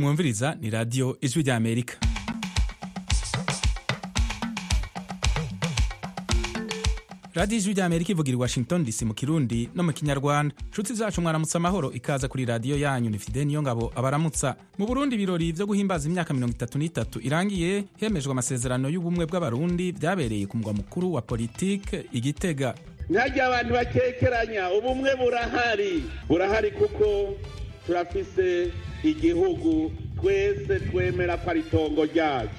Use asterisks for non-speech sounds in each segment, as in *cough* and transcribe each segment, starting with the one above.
mwumviriza ni radiyo ijwi ry'amerika radiyo ijwi ry'amerika ivugira i washington dc mu kirundi no mu kinyarwanda. Nshuti zacu mwaramutse amahoro ikaza kuri radiyo yanyu ni fide niyo ngabo abaramutsa. Mu burundi ibirori byo guhimbaza imyaka mirongo itatu n'itatu irangiye hemejwe amasezerano y'ubumwe bw'abarundi byabereye ku mugwa mukuru wa politike igitega ntihagire abantu bakekeranya ubumwe burahari. Burahari kuko turafise igihugu twese twemera ko ari itongo ryacu.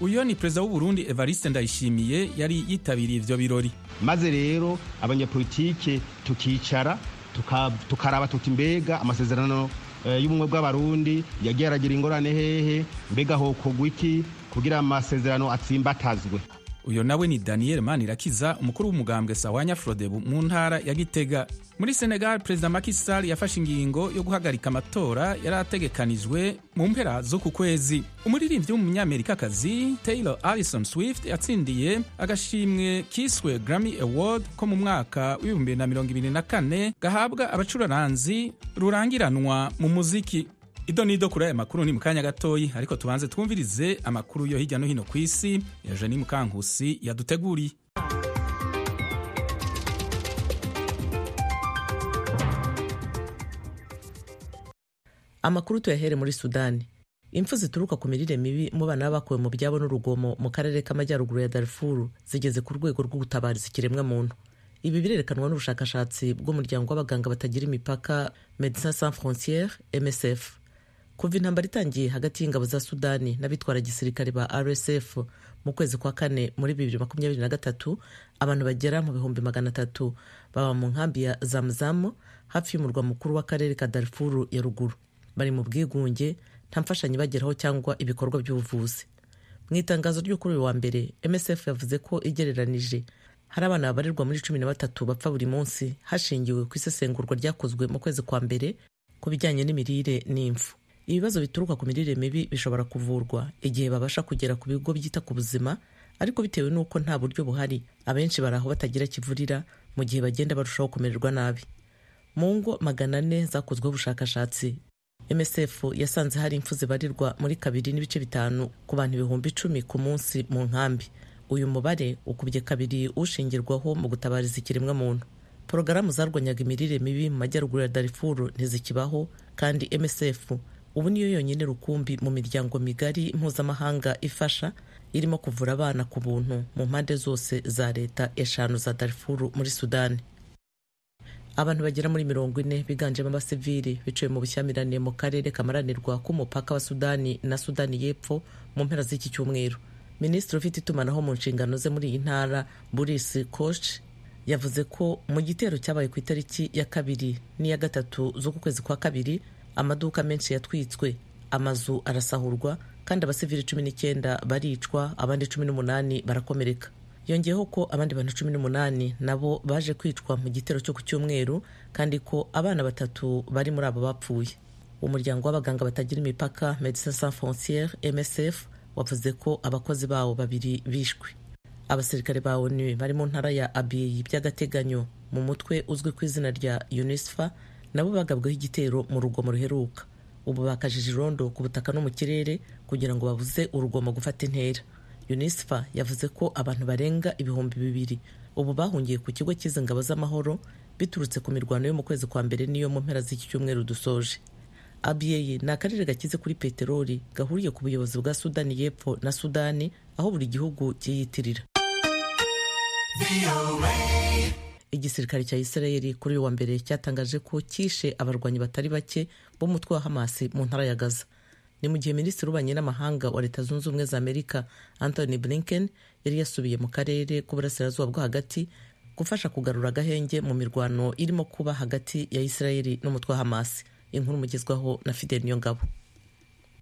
Uyu ni perezida w'uburundi evariste ndayishimiye yari yitabiriye ivyo birori. Maze rero abanyapolitike tukicara tuka- tukaraba tuti mbega amasezerano eh, y'ubumwe bw'abarundi yagiye aragira ingorane hehe? Mbega hokogwa iki? Kugira amasezerano atsimbatazwe uyu nawe ni daniel manirakiza umukuru w'umugambwe sawanya frodebu mu ntara ya gitega. Muri senegal perezida Macky Sall yafashe ingingo yo guhagarika amatora yari ategekanijwe mu mpera z'uku kwezi. Umuririmbyi w'umunyamerikakazi taylor allison swift yatsindiye agashimwe kiswe grammy award ko mu mwaka w'ibihumbi bibiri na mirongo ibiri na kane gahabwa abacuraranzi rurangiranwa mu muziki. Ido nido kuri aya makuru ni mu kanya gatoyi ariko tubanze twumvirize amakuru yo hirya no hino ku isi ya jeni mukankusi yaduteguriye. Amakuru tuyahere muri sudani impfu zituruka ku mirire mibi mu bana bakuwe mu byabo n'urugomo mu karere k'amajyaruguru ya darfuru zigeze ku rwego rwo gutabariza ikiremwamuntu ibi birerekanwa n'ubushakashatsi bw'umuryango w'abaganga batagira imipaka medecins sans frontiere msf kuva intambara itangiye hagati y'ingabo za sudani n'abitwara gisirikare ba rsf mu kwezi kwa kane muri bibiri makumyabiri na gatatu abantu bagera mu bihumbi magana atatu. Baba mu nkambi ya zamzamu hafi y'umurwa mukuru w'akarere ka darfuru ya ruguru. Bari mu bwigunge nta mfashanyo bageraho cyangwa ibikorwa by'ubuvuzi. Mu itangazo ryo kuri uyu wa mbere msf yavuze ko igereranije. Hari abana babarirwa muri cumi na batatu bapfa buri munsi hashingiwe ku isesengurwa ryakozwe mu kwezi kwa mbere ku bijyanye n'imirire n'imfu ibibazo bituruka ku mirire mibi bishobora kuvurwa igihe babasha kugera ku bigo byita ku buzima ariko bitewe n'uko nta buryo buhari abenshi bari aho batagira kivurira mu gihe bagenda barushaho kumererwa nabi. Mu ngo magana ane zakozweho ubushakashatsi msf yasanze hari impfu zibarirwa muri kabiri n'ibice bitanu ku bantu ibihumbi icumi ku munsi mu nkambi. Uyu mubare ukubye kabiri ushingirwaho mu gutabariza ikiremwamuntu. Porogaramu zarwanyaga imirire mibi mu majyaruguru ya darifuru ntizikibaho kandi msf ubu niyo yonyine rukumbi mu miryango migari mpuzamahanga ifasha irimo kuvura abana ku buntu mu mpande zose za leta eshanu za darifuru muri sudani abantu bagera muri mirongo ine biganjemo abasivili biciwe mu bushyamirane mu karere kamaranirwa k'umupaka wa sudani na sudani y'epfo mu mpera z'iki cyumweru. Minisitiri ufite itumanaho mu nshingano ze muri iyi ntara boris koch yavuze ko mu gitero cyabaye ku itariki ya kabiri n'iya gatatu z'uku kwezi kwa kabiri amaduka menshi yatwitswe. Amazu arasahurwa kandi abasivili cumi n'icyenda baricwa abandi cumi n'umunani barakomereka. Yongeyeho ko abandi bantu cumi n'umunani nabo baje kwicwa mu gitero cyo ku cyumweru kandi ko abana batatu bari muri abo bapfuye. Umuryango w'abaganga batagira imipaka medecins sans frontiere msf wavuze ko abakozi bawo babiri bishwe. Abasirikare ba onu bari mu ntara ya abiyi by'agateganyo mu mutwe uzwi ku izina rya unisfa nabo bagabweho igitero mu rugomo ruheruka. Ubu bakajije irondo ku butaka no mu kirere kugira ngo babuze urugomo gufata intera. Unisfa yavuze ko abantu barenga ibihumbi bibiri. Ubu bahungiye ku kigo cy'izi ngabo z'amahoro biturutse ku mirwano yo mu kwezi kwa mbere n'iyo mu mpera z'iki cyumweru dusoje. Abiyeyi ni akarere gakize kuri peteroli gahuriye ku buyobozi bwa sudani y'epfo na sudani aho buri gihugu cyiyitirira igisirikare cya isirayeli kuri uyu wa mbere cyatangaje ko cyishe abarwanyi batari bake b'umutwe wa hamasi mu ntara ya gaza. Ni mu gihe minisitiri w'ububanyi n'amahanga wa leta zunze ubumwe za amerika anthony blinken yari yasubiye mu karere k'uburasirazuba bwo hagati gufasha kugarura agahenge mu mirwano irimo kuba hagati ya isirayeli n'umutwe wa hamasi inkuru mugezwaho na fidel niyongabo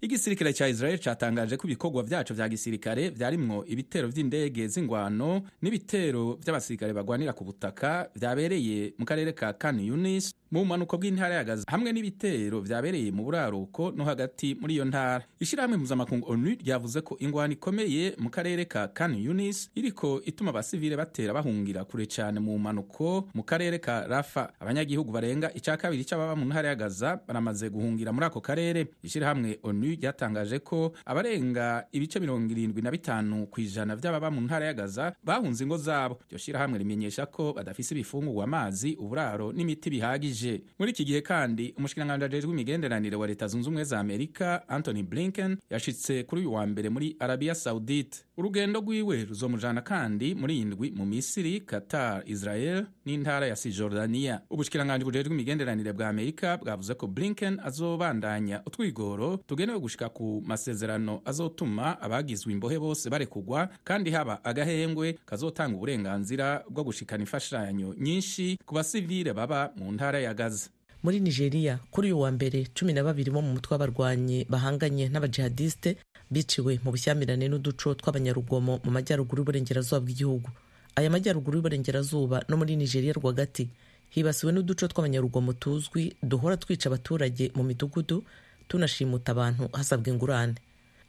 igisirikare cya israel cyatangaje ko ibikorwa byaco vya gisirikare vyarimwo ibitero vy'indege z'ingwano n'ibitero vy'abasirikare bagwanira ku butaka vyabereye mu karere ka kan yunis mu bumanuko bw'intara ya gaza hamwe n'ibitero vyabereye mu buraruko no hagati muri iyo ntara. Ishirahamwe mpuzamakungu onu ryavuze ko ingwano ikomeye mu karere ka kan yunis iriko ituma abasivile batera bahungira kure cane mu bumanuko mu karere ka rafa abanyagihugu barenga ica kabiri c'ababa mu ntara ya gaza baramaze guhungira muri ako karere. Ishirahamwe onu ryatangaje ko abarenga ibice mirongo irindwi na bitanu ku ijana vy'ababa mu ntara ya gaza bahunze ingo zabo. Iryo shirahamwe rimenyesha ko badafise ibifungurwa amazi uburaro n'imiti bihagije. Muri iki gihe kandi umushikiranganji ajejwe imigenderanire wa leta zunze ubumwe za amerika anthony blinken yashitse kuri uyu wa mbere muri arabia saudite. Urugendo rwiwe ruzomujana kandi muri indwi mu misiri qatar israel n'intara ya sijordania ubushikiranganji bujejwe imigenderanire bwa amerika bwavuze ko blinken azobandanya utwigoro tugenewe gushika ku masezerano azotuma abagizwe imbohe bose barekugwa kandi haba agahengwe kazotanga uburenganzira bwo gushikana imfashanyo nyinshi ku basivile baba mu ntara ya gaza. Muri nigeria kuri uyu wa mbere cumi na babiri bo mu mutwe w'abarwanyi bahanganye n'abajihadiste biciwe mu bushyamirane n'uduco tw'abanyarugomo mu majyaruguru y'uburengerazuba bw'igihugu. Aya majyaruguru y'uburengerazuba no muri nigeria rwagati hibasiwe n'uduco tw'abanyarugomo tuzwi duhora twica abaturage mu midugudu tunashimuta abantu hasabwa ingurane.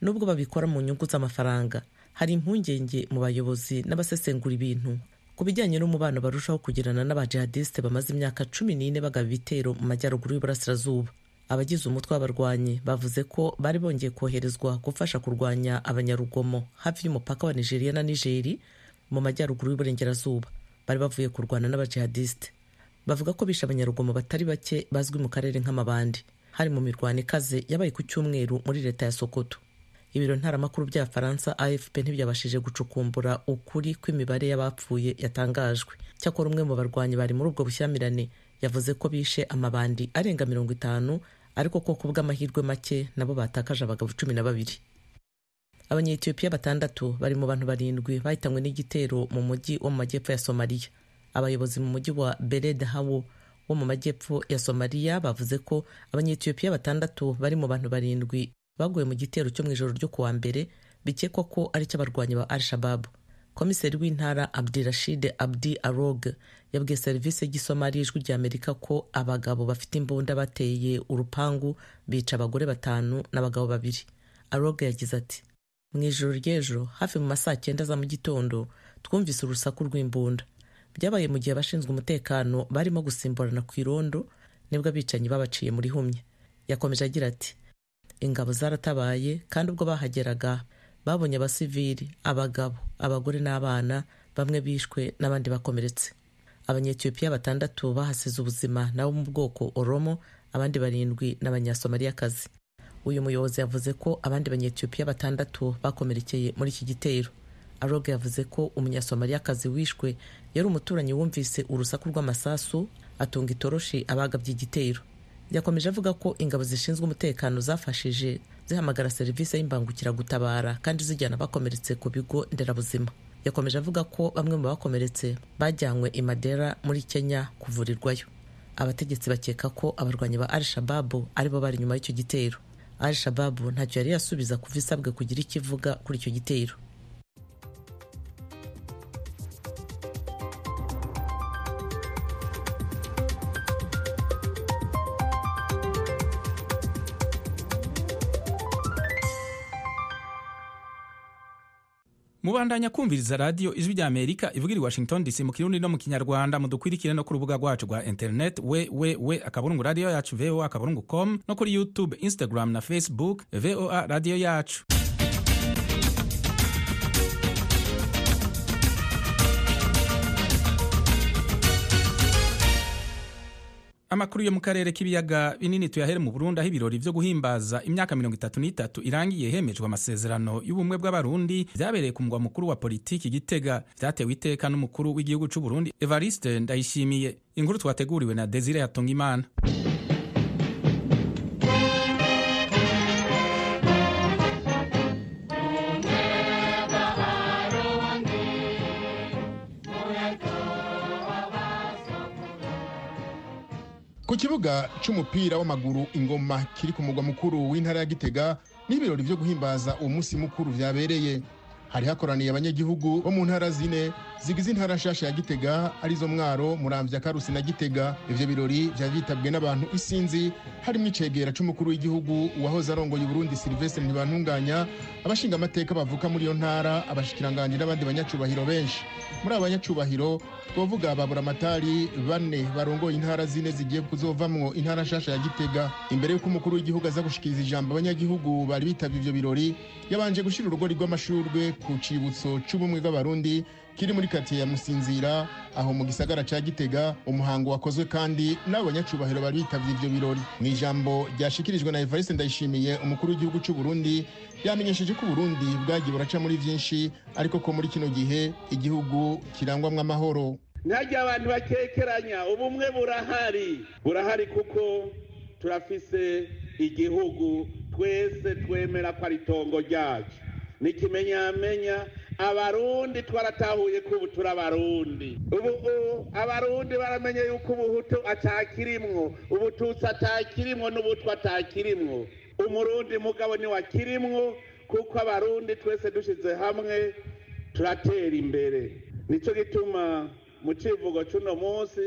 Nubwo babikora mu nyungu z'amafaranga hari impungenge mu bayobozi n'abasesengura ibintu. Ku bijyanye n'umubano barushaho kugirana n'abajihadiste bamaze imyaka cumi n'ine bagaba ibitero mu majyaruguru y'uburasirazuba. Abagize umutwe w'abarwanyi bavuze ko bari bongeye koherezwa gufasha kurwanya abanyarugomo hafi y'umupaka wa nigeria na nigeri mu majyaruguru y'uburengerazuba. Bari bavuye kurwana n'abajihadiste bavuga ko bishe abanyarugomo batari bake bazwi mu karere nk'amabandi. Hari mu mirwano ikaze yabaye ku cyumweru muri leta ya sokoto. Ibiro ntaramakuru by'abafaransa afp ntibyabashije gucukumbura ukuri kw'imibare y'abapfuye yatangajwe. Cyakora umwe mu barwanyi bari muri ubwo bushyamirane yavuze ko bishe amabandi arenga mirongo itanu ariko ko ku bw'amahirwe make nabo batakaje abagabo cumi na babiri. Abanyetiyopiya batandatu bari mu bantu barindwi bahitanywe n'igitero mu mujyi wo mu majyepfo ya somaliya abayobozi mu mujyi wa bered hawo wo mu majyepfo ya somaliya bavuze ko abanyetiyopiya batandatu bari mu bantu barindwi baguye mu gitero cyo mu ijoro ryo kuwa mbere bikekwa ko ari icy'abarwanyi ba al shababu komiseri w'intara abdirashid abdi arog yabwiye serivisi y'igisomali ijwi rya amerika ko abagabo bafite imbunda bateye urupangu bica abagore batanu n'abagabo babiri. Arog yagize ati mu ijoro ry'ejo hafi mu ma saa cyenda za mu gitondo twumvise urusaku rw'imbunda. Byabaye mu gihe abashinzwe umutekano barimo gusimburana ku irondo ni bwo abicanyi babaciye muri humye. Yakomeje agira ati ingabo zaratabaye kandi ubwo bahageraga babonye abasivili abagabo abagore n'abana bamwe bishwe n'abandi bakomeretse. Abanyetiyopiya batandatu bahasize ubuzima nabo mu bwoko oromo abandi barindwi n'abanyasomaliyakazi. Uyu muyobozi yavuze ko abandi banyetiyopiya batandatu bakomerekeye muri iki gitero. Aroge yavuze ko umunyasomaliyakazi wishwe yari umuturanyi wumvise urusaku rw'amasasu atunga itoroshi abagabye igitero. Yakomeje avuga ko ingabo zishinzwe umutekano zafashije zihamagara serivisi y'imbangukiragutabara kandi zijyana abakomeretse ku bigo nderabuzima. Yakomeje avuga ko bamwe mu bakomeretse bajyanywe i Madera muri Kenya kuvurirwayo. Abategetsi bakeka ko abarwanyi ba al shababu ari bo bari inyuma y'icyo gitero. Al shababu ntacyo yari yasubiza kuva isabwe kugira icyo ivuga kuri icyo gitero. Mubandanya kumviriza radiyo ijwi rya amerika ivugira i washington dc mu kirundi no mu kinyarwanda. Mudukwirikire no ku rubuga rwacu rwa internet we we we akaburungu radiyo yacu voa akaburungu com no kuri youtube instagram na facebook voa radiyo yacu. Amakuru yo mu karere k'ibiyaga binini tuyahere mu burundi aho ibirori vyo guhimbaza imyaka mirongo itatu n'itatu irangiye hemejwe amasezerano y'ubumwe bw'abarundi vyabereye ku mugwa mukuru wa politiki gitega vyatewe iteka n'umukuru w'igihugu c'uburundi evariste ndayishimiye. Inkuru twateguriwe na desire yatungimana kibuga c'umupira w'amaguru ingoma kiri ku mugwa mukuru w'intara ya gitega n'ibirori vyo guhimbaza uwo munsi mukuru vyabereye. Hari hakoraniye abanyagihugu bo mu ntara zine zigize intara nshasha ya gitega ari zo mwaro muramvya karusi na gitega ivyo birori vyari vyitabwe n'abantu isinzi harimwo icegera c'umukuru w'igihugu uwahoze arongoye uburundi silvestre ntibantunganya abashinga amateka bavuka muri iyo ntara abashikiranganji n'abandi banyacubahiro benshi. Muri abo banyacubahiro twovuga baburamatari bane barongoye intara zine zigiye kuzovamwo intara nshasha ya gitega. Imbere y'uko umukuru w'igihugu aza gushikiriza ijambo abanyagihugu bari bitavye ivyo birori yabanje gushira urugori rw'amashurwe ku cibutso c'ubumwe bw'abarundi kiri muri katiye ya musinzira aho mu gisagara ca gitega umuhango wakozwe kandi n'abo banyacubahiro bari bitavye ivyo birori. Mu ijambo ryashikirijwe na evariste ndayishimiye umukuru w'igihugu c'u burundi yamenyesheje ko uburundi bwagiye buraca muri vyinshi ariko ko muri kino gihe igihugu kirangwamwo amahoro. Ntajya abantu bakekeranya ubumwe burahari. Burahari kuko turafise igihugu twese twemera ko ari itongo ryacu. N'ikimenyamenya abarundi twaratahuye ko ubu turi abarundi. Ubu abarundi baramenye yuko ubuhutu atakirimwo ubututsi atakirimwo n'ubutwa atakirimwo umurundi mugabo niwakirimwo kuko abarundi twese dushyize hamwe turatera imbere. Nicyo gituma mu kivugo cy'uno munsi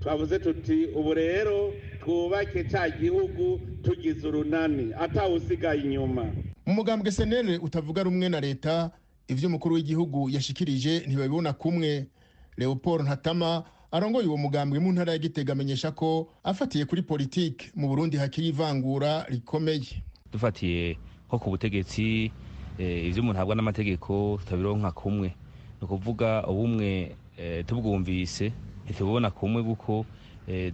twavuze tuti ubu rero twubake cya gihugu tugize urunani. Atawusigaye inyuma. Mu mugambwe senere utavuga rumwe na leta ivyo umukuru w'igihugu yashikirije ntibabibona kumwe. Leopold ntatama arongoye uwo mugambwe mu ntara ya gitega amenyesha ko afatiye kuri politike mu burundi hakiri ivangura rikomeye. Dufatiye nko ku butegetsi ivyo umuntu ahabwa n'amategeko tutabironka kumwe. Ni ukuvuga ubumwe tubwumvise ntitubona kumwe kuko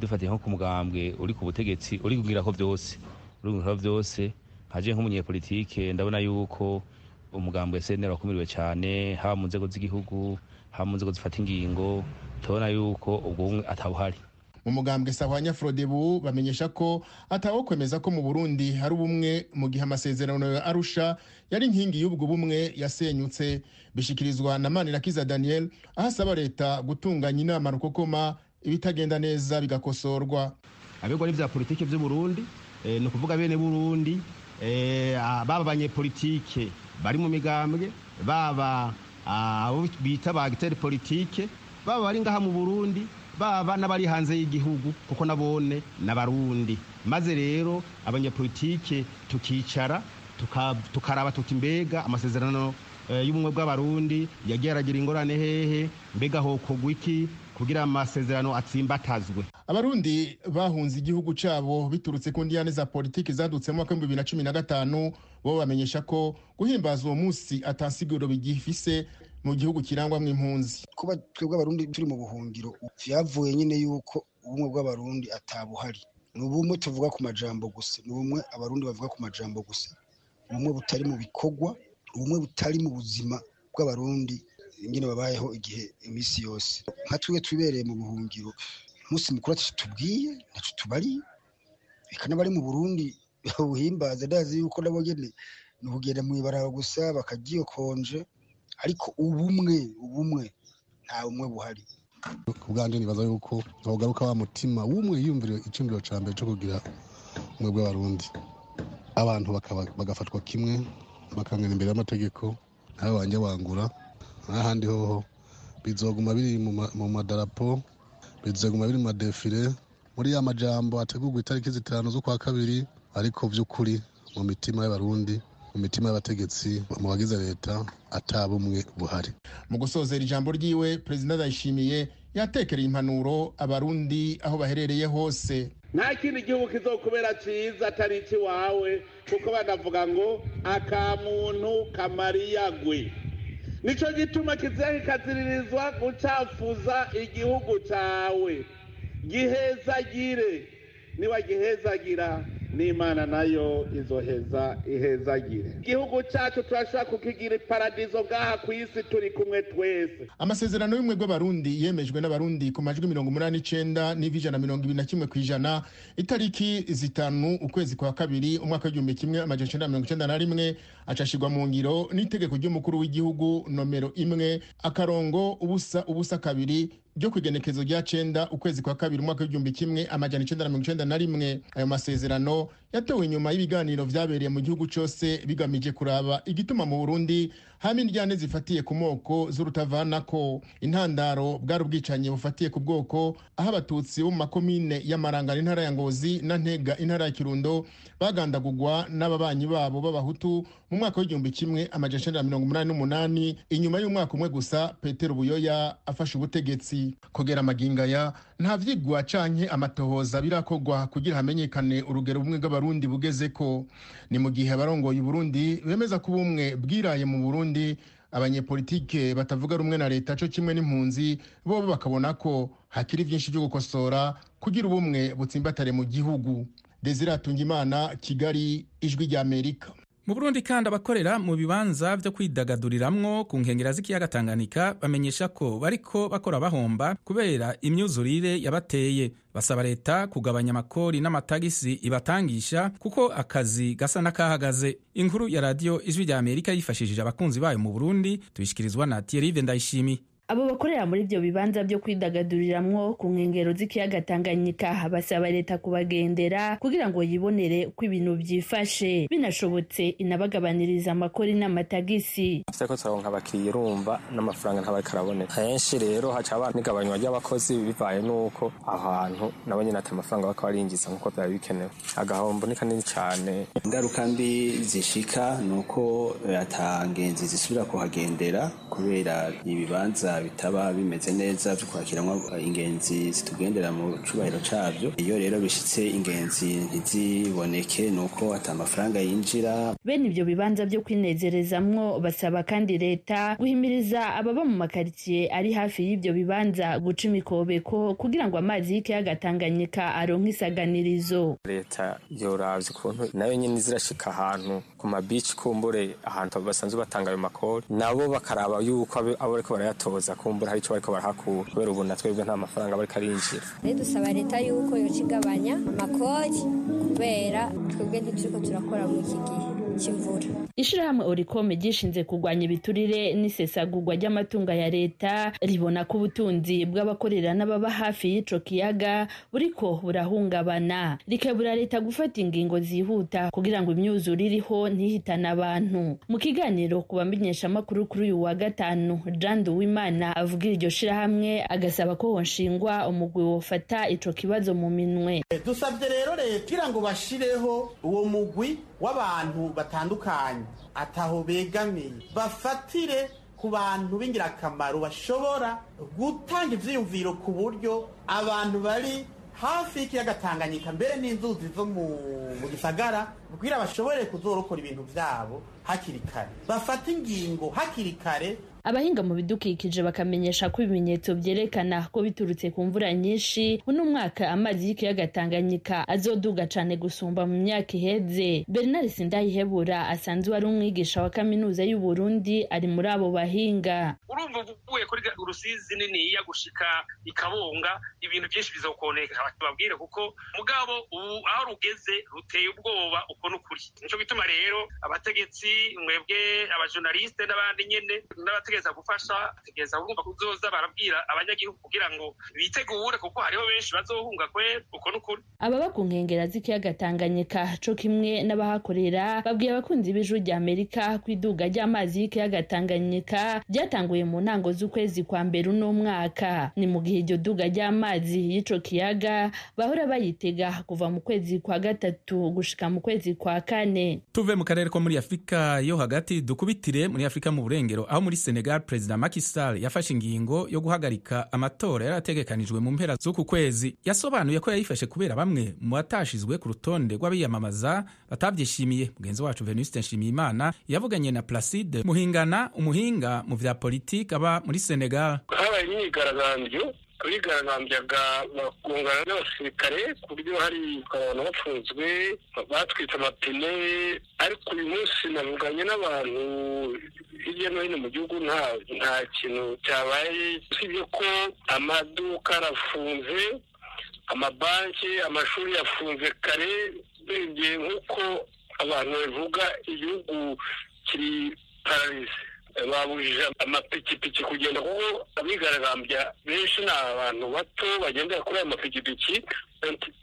dufatiye nko ku mugambwe uri ku butegetsi uri kugira ko byose uri kugira ko byose nkaje nk'umunyepolitike ndabona yuko umugambwe senera wakumiriwe cyane haba mu nzego z'igihugu haba mu nzego zifata ingingo tubona yuko ubwo bumwe atabuhari mu mugambwe sahwanya frodebu bamenyesha ko atawo kwemeza ko mu burundi hari ubumwe mu gihe amasezerano ya arusha yari inkingi y'ubwo bumwe yasenyutse. Bishikirizwa na manirakiza daniel aho asaba leta gutunganya inama rukokoma ibitagenda neza bigakosorwa. Abegwa n'ivya politike vy'uburundi ni ukuvuga bene burundi baba abanyepolitike bari mu migambwe baba abo bita ba agiteri politike baba bari ngaha mu burundi baba n'abari hanze y'igihugu kuko nabone n'abarundi. Maze rero abanyepolitike tukicara tukaraba tuti mbega amasezerano y'ubumwe bw'abarundi yagiye aragira ingorane hehe? Mbega hokogwa iki? Kugira amasezerano atsimbatazwe abarundi bahunze igihugu cabo biturutse ku ndiyane za politiki zadutse mu mwaka w'ibihumbi bibiri na cumi na gatanu bo bamenyesha ko guhimbaza uwo munsi atansiguro bigifise mu gihugu kirangwamwo impunzi. Kuba twebwe abarundi turi mu buhungiro vyavuye nyine yuko ubumwe bw'abarundi atabuhari. Ni ubumwe tuvuga ku majambo gusa ni ubumwe abarundi bavuga ku majambo gusa. Ubumwe butari mu bikorwa ubumwe butari mu buzima bw'abarundi ingene babayeho igihe iminsi yose. Nka twebwe twibereye mu buhungiro umunsi mukuru tubwiye ntaco tubariye reka n'abari mu burundi *laughs* bawuhimbaza ndazi yuko nabo nyene ni ukugenda mw'ibaraba gusa bakaryiyokonje ariko ubumwe ubumwe nta bumwe buhari. Ku bwanje nibaza yuko ntogaruka wa mutima w'umwe yiyumvira iciyumviro ca mbere co kugira ubumwe bw'abarundi. Abantu bagafatwa kimwe bakangana imbere y'amategeko ntawe wanje wangura. N'ahandi hoho bizoguma biri mu madarapo bizoguma biri mu madefile muri ya majambo ategurwa itariki zitanu z'ukwa kabiri ariko vy'ukuri mu mitima y'abarundi mu mitima y'abategetsi mu bagize leta ata bumwe buhari. Mu gusozera ijambo ryiwe perezida ndayishimiye yatekereye impanuro abarundi aho baherereye hose. Nta kindi gihugu kizokubera cyiza atari ikiwawe kuko banavuga ngo akamuntu kamariyagwe. Ni cyo gituma kizira kikaziririzwa gucafuza igihugu cyawe gihezagire niba gihezagira n'imana na yo izoheza ihezagire igihugu cyacu turashobora kukigira iparadizo ngaha ku isi turi kumwe twese. Amasezerano y'ubumwe bw'abarundi yemejwe n'abarundi ku majwi mirongo umunani n'icenda n'ivijana mirongo ibiri na kimwe ku ijana itariki zitanu ukwezi kwa kabiri umwaka w'igihumbi kimwe amajana icenda mirongo icenda na rimwe acashirwa mu ngiro n'itegeko ry'umukuru w'igihugu nomero imwe akarongo ubusa ubusa kabiri ryo ku igenekezo rya cenda ukwezi kwa kabiri umwaka w'igihumbi kimwe amajana icenda na mirongo icenda na rimwe. Ayo masezerano yatowe inyuma y'ibiganiro vyabereye mu gihugu cose bigamije kuraba igituma mu burundi hama indyane zifatiye ku moko z'urutavanako. Intandaro bwari ubwicanyi bufatiye ku bwoko aho abatutsi bo mu makomine y'amarangara intara ya ngozi na ntega intara ya kirundo bagandagurwa n'ababanyi babo b'abahutu mu mwaka w'igihumbi kimwe amajana mirongo umunani n'umunani inyuma y'umwaka umwe gusa petero buyoya afashe ubutegetsi. Kugera amagingaya nta vyigwa canke amatohoza birakorwa kugira hamenyekane urugero bumwe bw'abarundi bugeze ko ni mu gihe abarongoye uburundi bemeza ko ubumwe bwiraye mu burundi abanyepolitike batavuga rumwe na leta co kimwe n'impunzi bobo bakabona ko hakiri vyinshi vyo gukosora kugira ubumwe butsimbatare mu gihugu. Desire atungimana kigali ijwi rya amerika. Mu burundi kandi abakorera mu bibanza vyo kwidagaduriramwo ku nkengera z'ikiyaga tanganyika bamenyesha ko bariko bakora bahomba kubera imyuzurire yabateye. Basaba leta kugabanya amakori n'amatagisi ibatangisha kuko akazi gasa n'akahagaze. Inkuru ya radiyo ijwi rya amerika yifashishije abakunzi bayo mu burundi. Tubishikirizwa na thierry ndayishimiye. Abo bakorera muri ibyo bibanza byo kwidagaduriramwo ku nkengero z'ikiyaga tanganyika basaba leta kubagendera kugira ngo yibonere uko ibintu byifashe. Binashobotse inabagabaniriza amakori n'amatagisi. Ko turaronka abakiriya urumva n'amafaranga ntabariko araboneka. Henshi rero haca haba n'igabanywa ry'abakozi bivaye n'uko aho hantu nabo nyine ati amafaranga bako barinjiza nk'uko byari bikenewe. Agahombo ni kanini cyane ingaruka mbi zishika ni uko atangenzi zisubira kuhagendera kubera ibibanza bitaba bimeze neza byo kwakiramwo ingenzi zitugendera mu cubahiro cabyo iyo rero bishitse ingenzi ntiziboneke ni uko ata amafaranga yinjira. Bene ibyo bibanza byo kwinezerezamwo basaba kandi leta guhimiriza ababa mu makaritsiye ari hafi y'ibyo bibanza guca imikobeko kugira ngo amazi y'ikiyaga tanganyika aronke isaganirizo. Leta yoravye ukuntu na yo nyene zirashika ahantu ku mabici kumbure ahantu basanzwe batanga ayo makori. Nabo bakaraba yuko abo bariko barayatoza kumbura hari ico bariko barahakura. Kubera ubu natwebwe nta mafaranga bariko arinjira. Rero dusaba leta yuko yoca igabanya amakori kubera twebwe ntituriko turakora muri iki gihe. Cy'imvura. Ishirahamwe orikome ryishinze kurwanya ibiturire n'isesagurwa ry'amatungo ya leta ribona ko ubutunzi bw'abakorera n'ababa hafi y'ico kiyaga buriko burahungabana. Rikabura leta gufata ingingo zihuta kugira ngo imyuzure iriho ntihitane abantu. Mu kiganiro ku bamenyeshamakuru kuri uyu wa gatanu jean duwimana avugira iryo shirahamwe agasaba ko honshingwa umugwi wofata ico kibazo mu minwe. Dusabye rero leta kugira ngo bashireho uwo mugwi w'abantu batandukanye. Ataho begamiye bafatire ku bantu b'ingirakamaro bashobora gutanga ivyiyumviro ku buryo abantu bari hafi y'ikiyaga tanganyika mbere n'inzuzi zo mu gisagara kugira bashobore kuzorokora ibintu vyabo hakiri kare. Bafate ingingo hakiri kare abahinga mu bidukikije bakamenyesha ko ibimenyetso vyerekana ko biturutse ku mvura nyinshi uno mwaka amazi y'ikiyaga tanganyika azoduga cane gusumba mu myaka iheze. Bernard sindayihebura asanzwe ari umwigisha wa kaminuza y'uburundi ari muri abo bahinga. Urumva uvuye kuri rusizi niniya gushika ikabunga ibintu vyinshi bizokoneka babwire kuko mugabo ubu aho rugeze ruteye ubwoba uko n'ukuri. Nico gituma rero abategetsi mwebwe abajournaliste n'abandi nyene n'abategetsi gufasha tegereza urumva kuzoza barabwira abanyagihugu kugira ngo bitegure kuko hariho benshi bazohunga kwe uko n'ukuri. Ababa ku nkengera z'ikiyaga tanganyika co kimwe n'abahakorera babwiye abakunzi b'ijuru rya amerika ko iduga ry'amazi y'ikiyaga tanganyika ryatanguye mu ntango z'ukwezi kwa mbere uno mwaka. Ni mu gihe iryo duga ry'amazi y'ico kiyaga bahora bayitega kuva mu kwezi kwa gatatu gushika mu kwezi kwa kane. Tuve mu karere ko muri afurika yo hagati dukubitire muri afurika mu burengero aho muri senegal perezida Macky Sall yafashe ingingo yo guhagarika amatora yari ategekanijwe mu mpera z'uku kwezi. Yasobanuye ko yayifashe kubera bamwe mu batashizwe ku rutonde rw'abiyamamaza batabyishimiye. Mugenzi wacu Venuste Nshimiyimana yavuganye na Placide Muhingana umuhinga mu vya politiki aba muri Senegal. Habaye imyigaragambyo abigaragambyaga bakungana n'abasirikare ku buryo hari abantu bafunzwe batwitse amapine ariko uyu munsi navuganye n'abantu hirya no hino mu gihugu nta nta kintu cyabaye. Usibye ko amaduka arafunze amabanki amashuri yafunze kare urebye nk'uko abantu babivuga igihugu kiri pararize babujije amapikipiki kugenda kuko abigaragambya benshi ni abantu bato bagendera kuri ayo mapikipiki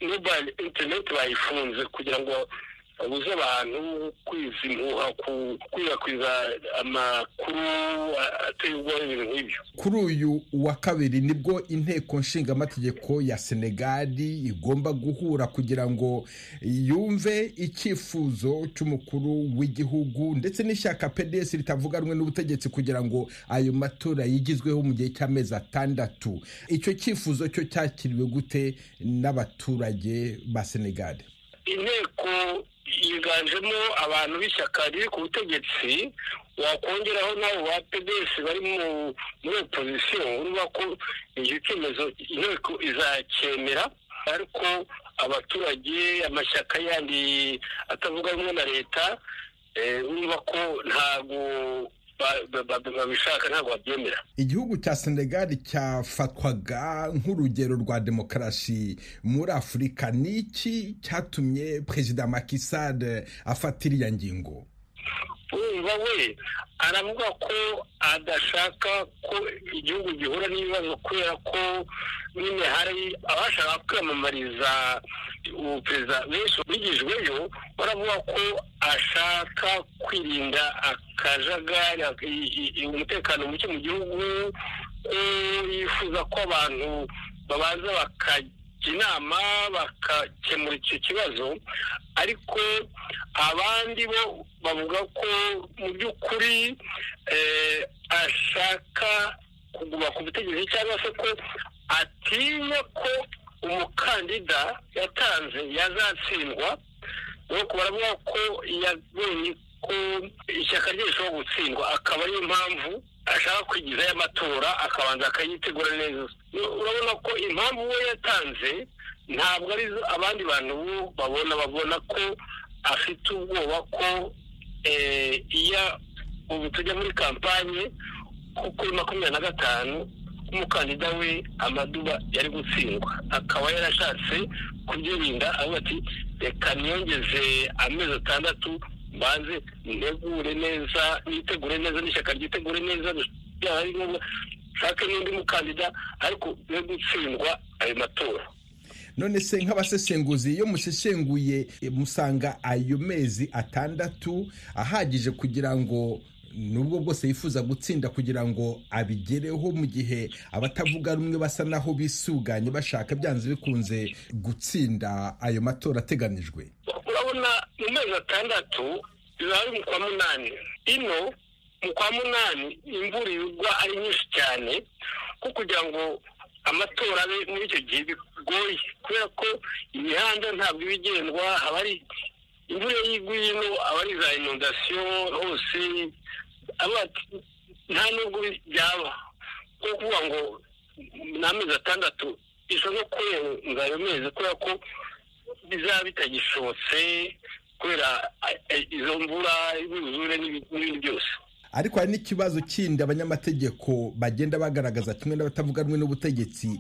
mobile interineti bayifunze kugira ngo babuze abantu kwiza impuha gukwirakwiza amakuru ateye ubwoba ibintu nk'ibyo. Kuri uyu wa kabiri ni bwo inteko nshingamategeko ya senegali igomba guhura kugira ngo yumve icyifuzo cy'umukuru w'igihugu ndetse n'ishyaka pds ritavuga rumwe n'ubutegetsi kugira ngo ayo matora yigizweho mu gihe cy'amezi atandatu. Icyo cyifuzo cyo cyakiriwe gute n'abaturage ba senegali inteko yiganjemo abantu b'ishyaka riri ku butegetsi wakongeraho n'abo ba pds bari muri opozisiyo urumva ko icyo cyemezo inteko izacyemera ariko abaturage amashyaka yandi atavuga rumwe na leta urumva ko ntabwo babishaka ntabwo babyemera. Igihugu cya senegali cyafatwaga nk'urugero rwa demokarasi muri afurika ni iki cyatumye perezida makisade afata iriya ngingo? Urumva we aravuga ko adashaka ko igihugu gihura n'ibibazo kubera ko nyine hari abashaka kwiyamamariza perezida benshi bigijweyo baravuga ko ashaka kwirinda akajagari umutekano muke mu gihugu yifuza ko abantu babanza bakajya inama bakakemura icyo kibazo. Ariko abandi bo bavuga ko mu by'ukuri ashaka kuguma ku butegetsi cyangwa se ko atinya ko umukandida yatanze yazatsindwa. Nuko baravuga ko yabonye ko ishyaka rye rishobora gutsindwa akaba ariyo mpamvu ashaka kwigizayo amatora akabanza akayitegura neza. Urabona ko impamvu we yatanze ntabwo ari abandi bantu babona babona ko afite ubwoba ko iyo ubu tujya muri kampanye kuri makumyabiri na gatanu umukandida we amaduba yari gutsindwa. Akaba yarashatse kubyirinda avuga ati reka niyongeze amezi atandatu mbanze ntegure neza nitegure neza n'ishyaka ryitegure neza byaba ari ngombwa. Nshake n'undi mukandida ariko yo gutsindwa ayo matora. None se nk'abasesenguzi iyo musesenguye musanga ayo mezi atandatu ahagije kugira ngo nubwo bwose yifuza gutsinda kugira ngo abigereho mu gihe abatavuga rumwe basa naho bisuganye bashaka byanze bikunze gutsinda ayo matora ateganijwe. Urabona mu mezi atandatu bizaba ari mu kwa munani. Ino mu kwa munani imvura igwa ari nyinshi cyane ko kugira ngo amatora abe muri icyo gihe bigoye kubera ko imihanda ntabwo iba igendwa haba hari imvura y'iguye ino aba ari za inundasiyo hose nta nubwo byaba ko kuvuga ngo ni amezi atandatu ishobora no kurenza ayo mezi kubera ko bizaba bitagishobotse kubera izo mvura y'ubuzure n'ibindi byose. Ariko hari n'ikibazo kindi abanyamategeko bagenda bagaragaza kimwe n'abatavuga rumwe n'ubutegetsi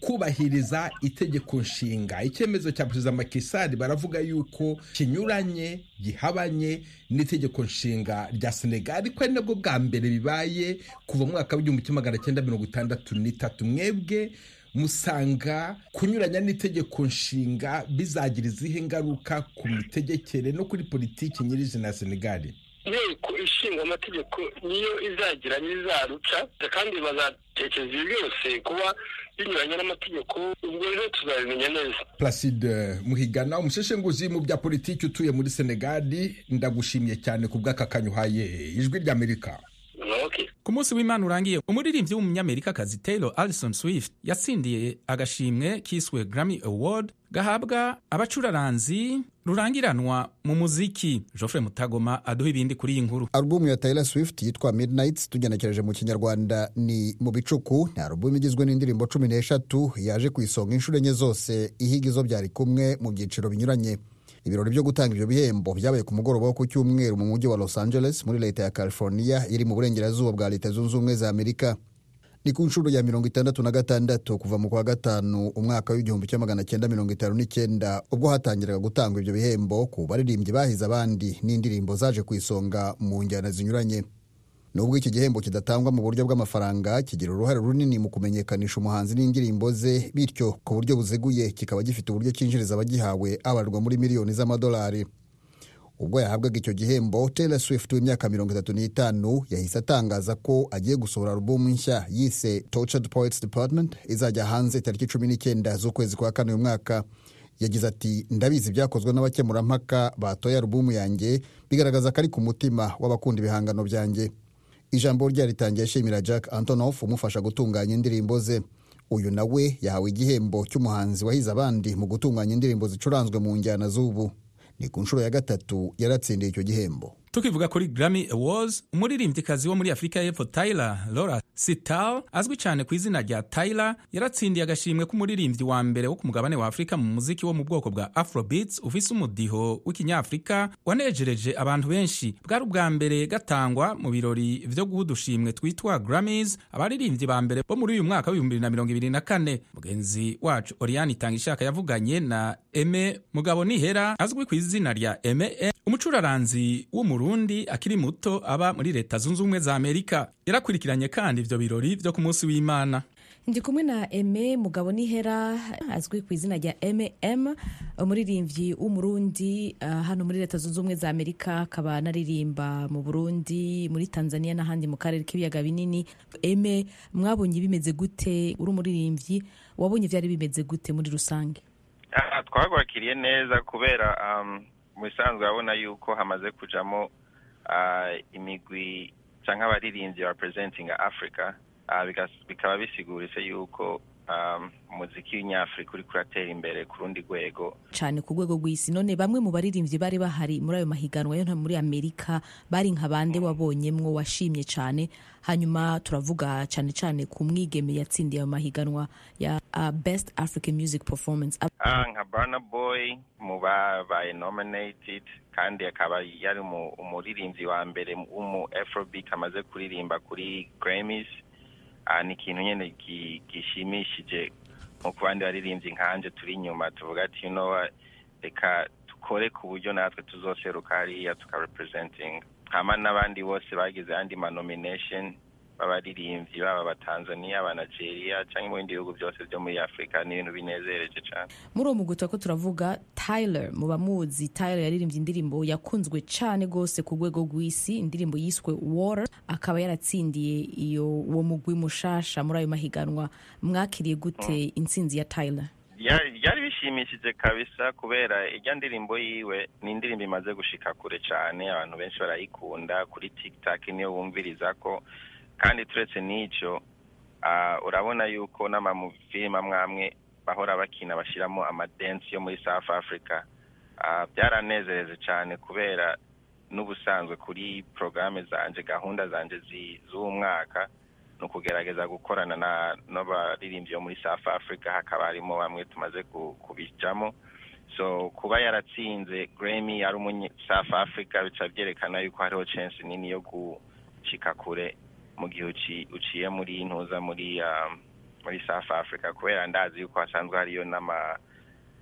kubahiriza itegeko nshinga. Icyemezo cya perezida makisari baravuga yuko kinyuranye gihabanye n'itegeko nshinga rya senegali ariko ari nabwo bwa mbere bibaye kuva mu mwaka w'igihumbi kimwe magana cyenda mirongo itandatu n'itatu. Mwebwe musanga kunyuranya n'itegeko nshinga bizagira izihe ngaruka ku mitegekere no kuri politiki nyirizina senegali inteko ishinga amategeko niyo izagira n'izaruca kandi bazatekereza ibi byose kuba binyuranye n'amategeko ubwo rero tuzabimenya neza. Placide muhigana umusheshenguzi mu bya politiki utuye muri senegali ndagushimiye cyane ku bw'aka uhaye ijwi ry'amerika. Ku munsi w'imana urangiye umuririmbyi w'umunyamerikakazi taylor alison swift yatsindiye agashimwe kiswe grammy award gahabwa abacuraranzi rurangiranwa mu muziki. Geoffrey mutagoma aduha ibindi kuri iyi nkuru. Alubumu ya taylor swift yitwa midnights tugenekereje mu kinyarwanda ni mu bicuku ni alubumu igizwe n'indirimbo cumi n'eshatu yaje ku isonga inshuro enye zose. Ihiga izo byari kumwe mu byiciro binyuranye. Ibirori byo gutanga ibyo bihembo byabaye ku mugoroba wo ku cyumweru mu mujyi wa los angeles muri leta ya california iri mu burengerazuba bwa leta zunze ubumwe za amerika. Ni ku nshuro ya mirongo itandatu na gatandatu kuva mu kwa gatanu umwaka w'igihumbi kimwe magana cyenda mirongo itanu n'icyenda ubwo hatangiraga gutangwa ibyo bihembo ku baririmbyi bahize abandi n'indirimbo zaje ku isonga mu njyana zinyuranye. Nubwo iki gihembo kidatangwa mu buryo bw'amafaranga kigira uruhare runini mu kumenyekanisha umuhanzi n'indirimbo ze bityo ku buryo buziguye kikaba gifite uburyo cyinjiriza abagihawe abarwa muri miliyoni z'amadolari. Ubwo yahabwaga icyo gihembo Taylor Swift w'imyaka mirongo itatu n'itanu yahise atangaza ko agiye gusohora alubumu nshya yise Tortured Poets Department izajya hanze tariki cumi n'icyenda z'ukwezi kwa kane uyu mwaka. Yagize ati ndabizi ibyakozwe n'abakemurampaka batoye alubumu yanjye bigaragaza ko ari ku mutima w'abakunda ibihangano byanjye. Ijambo rye ritangiye ashimira jack antonoff umufasha gutunganya indirimbo ze. Uyu nawe yahawe igihembo cy'umuhanzi wahize abandi mu gutunganya indirimbo zicuranzwe mu njyana z'ubu. Ni ku nshuro ya gatatu yaratsindiye icyo gihembo. Tukivuga kuri Grammy Awards umuririmbyikazi wo muri Afurika y'Epfo Tyler Laura Sital azwi cyane ku izina rya Tyler yaratsindiye agashimwe k'umuririmbyi wa mbere wo ku mugabane wa Afurika mu muziki wo mu bwoko bwa Afrobeats ufise umudiho w'ikinyafurika wanejereje abantu benshi. Bwari ubwa mbere gatangwa mu birori vyo guha udushimwe twitwa Grammys abaririmbyi ba mbere bo muri uyu mwaka w'ibihumbi bibiri na mirongo ibiri na kane. Mugenzi wacu Oriane Itangishaka yavuganye na Eme Mugabo Nihera azwi ku izina rya Eme umucuraranzi w'umurundi akiri muto aba muri leta zunze ubumwe za amerika. Yarakurikiranye kandi ivyo birori vyo ku munsi w'imana. Ndi kumwe na eme mugabo nihera azwi ku izina rya mm umuririmbyi w'umurundi uh, hano muri leta zunze ubumwe za amerika akaba anaririmba mu burundi muri tanzania n'ahandi mu karere k'ibiyaga binini. Eme mwabonye bimeze gute? Uri umuririmbyi wabonye vyari bimeze gute muri rusange? Twagwakiriye neza kubera um, mu bisanzwe urabona yuko hamaze kujamo ah, imigwi canke abaririmbyi representing africa ah, bigas- bikaba bisiguritse yuko umuziki w'inyafurika uriko uratera imbere ku rundi rwego. Cyane ku rwego rw'isi. None bamwe mu baririmbyi bari bahari muri ayo mahiganwa yo muri amerika bari nka bande wabonyemwo washimye cyane hanyuma turavuga cyane cyane ku mwigeme yatsindiye ayo mahiganwa ya uh, best african music performance. Ah, nka Burna Boy mu babaye nominated kandi akaba yari umu- umuririmbyi wa mbere w'umu Afrobeat amaze kuririmba kuri Grammys. Ni ikintu nyene gi- gishimishije nko ku bandi baririmbyi nkanje turi inyuma tuvuga ati reka dukore ku buryo natwe tuzoseruka hariya tukarepresenting. Hama n'abandi bose bagize andi ma nomination b'abaririmbyi baba abatanzania abanigeria cyangwa mu bindi bihugu byose byo muri afurika ni ibintu binezereje cyane muri uwo mugwi ko turavuga tyler mu bamuzi tyler yaririmbye indirimbo yakunzwe cyane rwose ku rwego rw'isi indirimbo yiswe water akaba yaratsindiye iyo uwo mugwi mushasha muri ayo mahiganwa. Mwakiriye gute intsinzi ya tyler? Ya- byari bishimishije kabisa kubera ijya ndirimbo yiwe ni indirimbo imaze gushika kure cyane abantu benshi barayikunda kuri tiktok niyo bumviriza ko kandi turetse n'icyo urabona yuko n'amamufilime amwe amwe bahora bakina bashyiramo amadensi yo muri south africa. Byaranezereje cyane kubera n'ubusanzwe kuri porogaramu zanje gahunda zanje zi- z'uwo mwaka ni ukugerageza gukorana na n'abaririmbyi bo muri south africa. Hakaba harimo bamwe tumaze ku- kubijamo. So kuba yaratsinze grammy ari umunye south africa bica byerekana yuko hariho chance nini yo gushika kure. Mu gihe uci- uciye muri ntuza muri um, muri south africa kubera ndazi yuko hasanzwe hariyo n'ama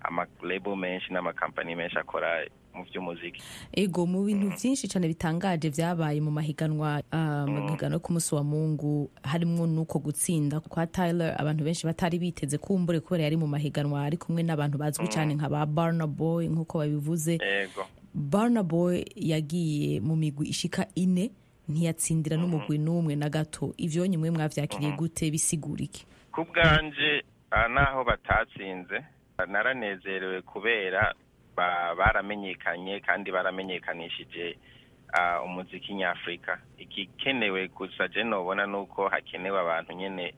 ama label menshi n'amakampani menshi akora mu by'umuziki ego mu bintu byinshi cyane bitangaje byabaye mu mahiganwa uh, mu mahiganwa yo ku munsi wa mungu harimo n'uko gutsinda kwa tyler abantu benshi batari biteze kumbure kubera yari mu mahiganwa ari kumwe n'abantu bazwi cyane nka ba barna boy nk'uko babivuze. Ego. Barna boy yagiye mu migwi ishika ine ntiyatsindira n'umugwi n'umwe na gato. Ivyo nyimwe mwavyakiriye gute bisigura iki ku bwanje ah, naho batatsinze naranezerewe kubera ba- baramenyekanye kandi baramenyekanishije ah, umuziki nyafurika. Igikenewe gusa je nobona nuko hakenewe abantu nyene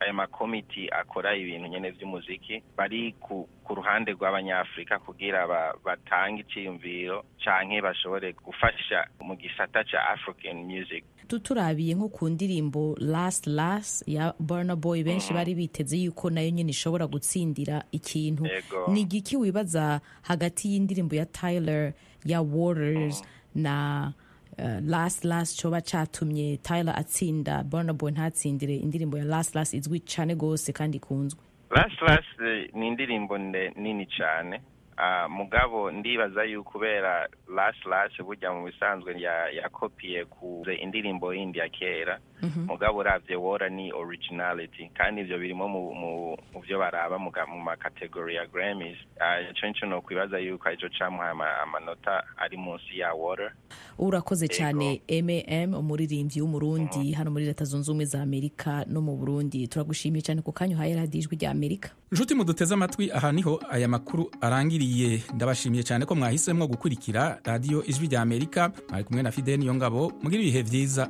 aya makomiti akora ibintu nyene vy'umuziki bari ku, ruhande rw'abanyafurika kugira ba, batange iciyumviro canke bashobore gufasha mu gisata ca african music. Tu- turabiye nko ku ndirimbo last last ya burna boy benshi bari biteze yuko na yo nyine ishobora gutsindira ikintu. Ni igiki wibaza hagati y'indirimbo ya tyler ya waters na uh, last last coba catumye tyler atsinda burna boy ntatsindire indirimbo ya last last izwi cane gose kandi ikunzwe. Last last eh, ni indirimbo nini cyane mugabo ndibaza yuko kubera last last burya mu bisanzwe ya- yakopiye ku indirimbo yindi ya kera. Mugabo uravye wora ni originality kandi ivyo birimo mu vyo baraba mu makategori ya grammys. Ah, ico nico nokwibaza yuko arico camuhaye ama- amanota ari munsi ya water urakoze cyane mm umuririmbyi w'umurundi hano muri leta zunze ubumwe za amerika no mu burundi. Turagushimiye cyane ku kanya uhaye radiyo ijwi rya amerika. Nshuti muduteze amatwi aha ni ho aya makuru arangiriye ndabashimiye cyane ko mwahisemo gukurikira radiyo ijwi rya amerika. Mwari kumwe na fideni yo ngabo mugire ibihe byiza.